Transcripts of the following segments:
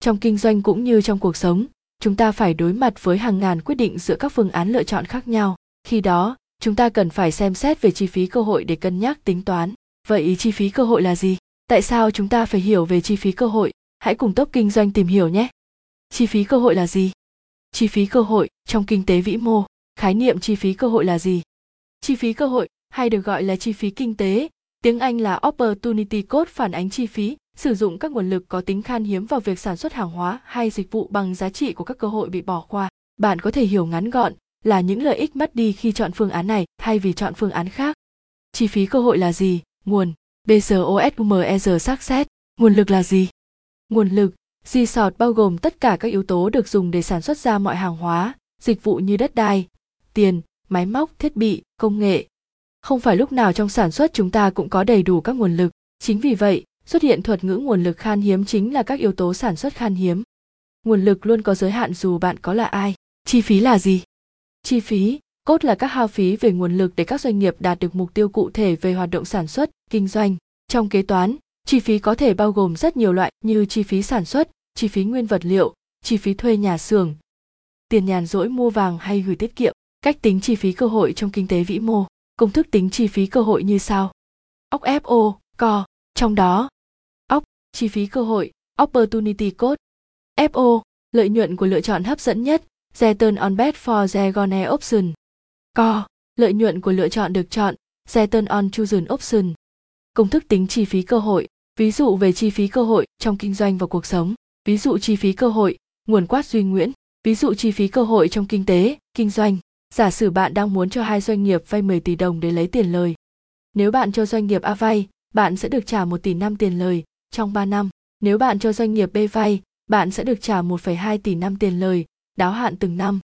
trong kinh doanh cũng như trong cuộc sống, chúng ta phải đối mặt với hàng ngàn quyết định giữa các phương án lựa chọn khác nhau. Khi đó, chúng ta cần phải xem xét về chi phí cơ hội để cân nhắc tính toán. Vậy chi phí cơ hội là gì? Tại sao chúng ta phải hiểu về chi phí cơ hội? Hãy cùng tốc kinh doanh tìm hiểu nhé. Chi phí cơ hội là gì? Chi phí cơ hội trong kinh tế vĩ mô. Khái niệm chi phí cơ hội là gì? Chi phí cơ hội hay được gọi là chi phí kinh tế. Tiếng anh là opportunity cost phản ánh chi phí sử dụng các nguồn lực có tính khan hiếm vào việc sản xuất hàng hóa hay dịch vụ bằng giá trị của các cơ hội bị bỏ qua. Bạn có thể hiểu ngắn gọn là những lợi ích mất đi khi chọn phương án này thay vì chọn phương án khác. Chi phí cơ hội là gì? Nguồn BOSMERZ xác xét. nguồn lực là gì? Nguồn lực Resort bao gồm tất cả các yếu tố được dùng để sản xuất ra mọi hàng hóa, dịch vụ như đất đai, tiền, máy móc, thiết bị, công nghệ. Không phải lúc nào trong sản xuất chúng ta cũng có đầy đủ các nguồn lực, chính vì vậy, xuất hiện thuật ngữ nguồn lực khan hiếm chính là các yếu tố sản xuất khan hiếm. Nguồn lực luôn có giới hạn dù bạn có là ai. Chi phí là gì? Chi phí, cốt là các hao phí về nguồn lực để các doanh nghiệp đạt được mục tiêu cụ thể về hoạt động sản xuất, kinh doanh. Trong kế toán, chi phí có thể bao gồm rất nhiều loại như chi phí sản xuất chi phí nguyên vật liệu chi phí thuê nhà xưởng tiền nhàn rỗi mua vàng hay gửi tiết kiệm cách tính chi phí cơ hội trong kinh tế vĩ mô công thức tính chi phí cơ hội như sau ốc fo co trong đó chi phí cơ hội, opportunity cost fo lợi nhuận của lựa chọn hấp dẫn nhất return on bet for the gone option. Co, lợi nhuận của lựa chọn được chọn return on chosen option. Công thức tính chi phí cơ hội, ví dụ về chi phí cơ hội trong kinh doanh và cuộc sống. Ví dụ chi phí cơ hội, nguồn quát duy nguyễn. Ví dụ chi phí cơ hội trong kinh tế, kinh doanh. Giả sử bạn đang muốn cho hai doanh nghiệp vay 10 tỷ đồng để lấy tiền lời. Nếu bạn cho doanh nghiệp A vay, bạn sẽ được trả 1 tỷ 5 tiền lời trong 3 năm nếu bạn cho doanh nghiệp B vay bạn sẽ được trả 1,2 tỷ năm tiền lời đáo hạn từng năm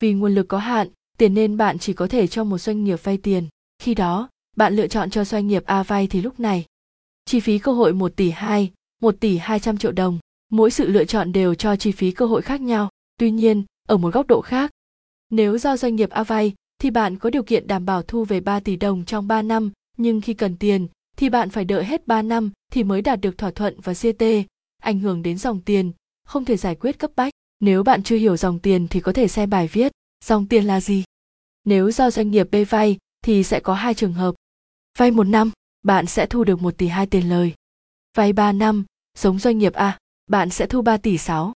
vì nguồn lực có hạn tiền nên bạn chỉ có thể cho một doanh nghiệp vay tiền khi đó bạn lựa chọn cho doanh nghiệp A vay thì lúc này chi phí cơ hội 1 tỷ 2, 1 tỷ 200 triệu đồng. Mỗi sự lựa chọn đều cho chi phí cơ hội khác nhau. Tuy nhiên, ở một góc độ khác, nếu do doanh nghiệp A vay thì bạn có điều kiện đảm bảo thu về 3 tỷ đồng trong 3 năm, nhưng khi cần tiền thì bạn phải đợi hết 3 năm thì mới đạt được thỏa thuận và CT, ảnh hưởng đến dòng tiền, không thể giải quyết cấp bách. Nếu bạn chưa hiểu dòng tiền thì có thể xem bài viết, dòng tiền là gì? Nếu do doanh nghiệp B vay thì sẽ có hai trường hợp. Vay một năm, bạn sẽ thu được 1 tỷ 2 tiền lời. Vay 3 năm, giống doanh nghiệp A, bạn sẽ thu 3 tỷ 6.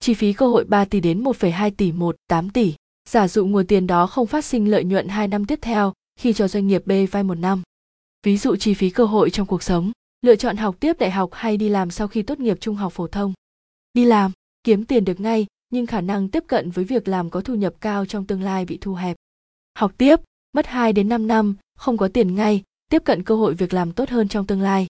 Chi phí cơ hội 3 tỷ đến 1,2 tỷ 1, 8 tỷ. Giả dụ nguồn tiền đó không phát sinh lợi nhuận 2 năm tiếp theo khi cho doanh nghiệp B vay một năm. Ví dụ chi phí cơ hội trong cuộc sống, lựa chọn học tiếp đại học hay đi làm sau khi tốt nghiệp trung học phổ thông. Đi làm, kiếm tiền được ngay, nhưng khả năng tiếp cận với việc làm có thu nhập cao trong tương lai bị thu hẹp. Học tiếp, mất 2 đến 5 năm, không có tiền ngay, tiếp cận cơ hội việc làm tốt hơn trong tương lai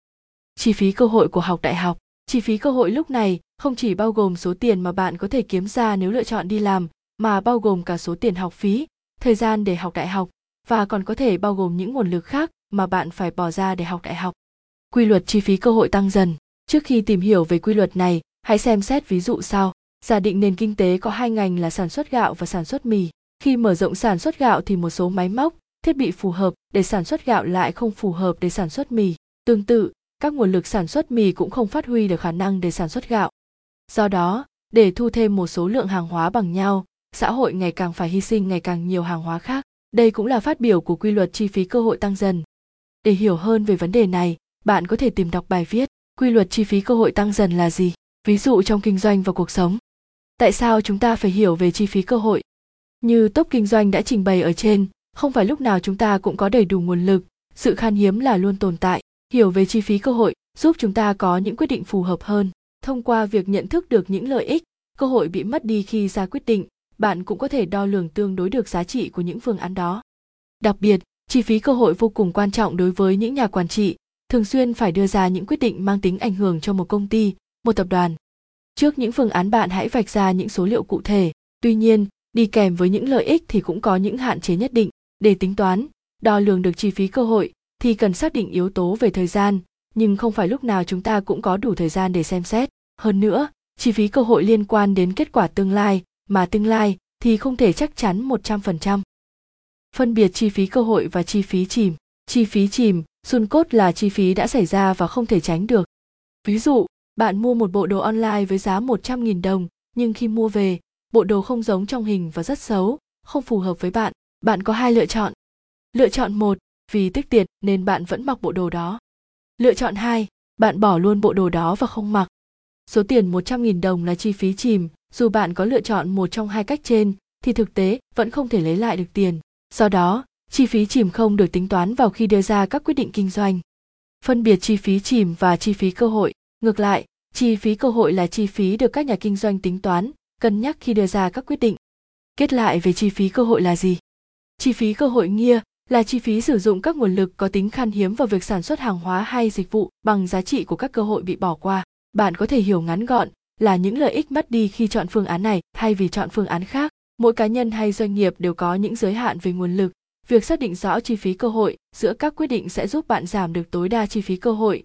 chi phí cơ hội của học đại học chi phí cơ hội lúc này không chỉ bao gồm số tiền mà bạn có thể kiếm ra nếu lựa chọn đi làm mà bao gồm cả số tiền học phí thời gian để học đại học và còn có thể bao gồm những nguồn lực khác mà bạn phải bỏ ra để học đại học quy luật chi phí cơ hội tăng dần trước khi tìm hiểu về quy luật này hãy xem xét ví dụ sau giả định nền kinh tế có hai ngành là sản xuất gạo và sản xuất mì khi mở rộng sản xuất gạo thì một số máy móc thiết bị phù hợp để sản xuất gạo lại không phù hợp để sản xuất mì. Tương tự, các nguồn lực sản xuất mì cũng không phát huy được khả năng để sản xuất gạo. Do đó, để thu thêm một số lượng hàng hóa bằng nhau, xã hội ngày càng phải hy sinh ngày càng nhiều hàng hóa khác. Đây cũng là phát biểu của quy luật chi phí cơ hội tăng dần. Để hiểu hơn về vấn đề này, bạn có thể tìm đọc bài viết Quy luật chi phí cơ hội tăng dần là gì? Ví dụ trong kinh doanh và cuộc sống. Tại sao chúng ta phải hiểu về chi phí cơ hội? Như top kinh doanh đã trình bày ở trên, không phải lúc nào chúng ta cũng có đầy đủ nguồn lực sự khan hiếm là luôn tồn tại hiểu về chi phí cơ hội giúp chúng ta có những quyết định phù hợp hơn thông qua việc nhận thức được những lợi ích cơ hội bị mất đi khi ra quyết định bạn cũng có thể đo lường tương đối được giá trị của những phương án đó đặc biệt chi phí cơ hội vô cùng quan trọng đối với những nhà quản trị thường xuyên phải đưa ra những quyết định mang tính ảnh hưởng cho một công ty một tập đoàn trước những phương án bạn hãy vạch ra những số liệu cụ thể tuy nhiên đi kèm với những lợi ích thì cũng có những hạn chế nhất định để tính toán đo lường được chi phí cơ hội thì cần xác định yếu tố về thời gian nhưng không phải lúc nào chúng ta cũng có đủ thời gian để xem xét hơn nữa chi phí cơ hội liên quan đến kết quả tương lai mà tương lai thì không thể chắc chắn 100%. Phân biệt chi phí cơ hội và chi phí chìm. Chi phí chìm, sun cốt là chi phí đã xảy ra và không thể tránh được. Ví dụ, Bạn mua một bộ đồ online với giá 100.000 đồng, nhưng khi mua về, bộ đồ không giống trong hình và rất xấu, không phù hợp với bạn. Bạn có hai lựa chọn. Lựa chọn một, vì tiết tiền nên bạn vẫn mặc bộ đồ đó. Lựa chọn hai, bạn bỏ luôn bộ đồ đó và không mặc. Số tiền 100.000 đồng là chi phí chìm, dù bạn có lựa chọn một trong hai cách trên, thì thực tế vẫn không thể lấy lại được tiền. Do đó, chi phí chìm không được tính toán vào khi đưa ra các quyết định kinh doanh. Phân biệt chi phí chìm và chi phí cơ hội. Ngược lại, chi phí cơ hội là chi phí được các nhà kinh doanh tính toán, cân nhắc khi đưa ra các quyết định. Kết lại về chi phí cơ hội là gì? Chi phí cơ hội nghĩa là chi phí sử dụng các nguồn lực có tính khan hiếm vào việc sản xuất hàng hóa hay dịch vụ bằng giá trị của các cơ hội bị bỏ qua. Bạn có thể hiểu ngắn gọn là những lợi ích mất đi khi chọn phương án này thay vì chọn phương án khác. Mỗi cá nhân hay doanh nghiệp đều có những giới hạn về nguồn lực. Việc xác định rõ chi phí cơ hội giữa các quyết định sẽ giúp bạn giảm được tối đa chi phí cơ hội.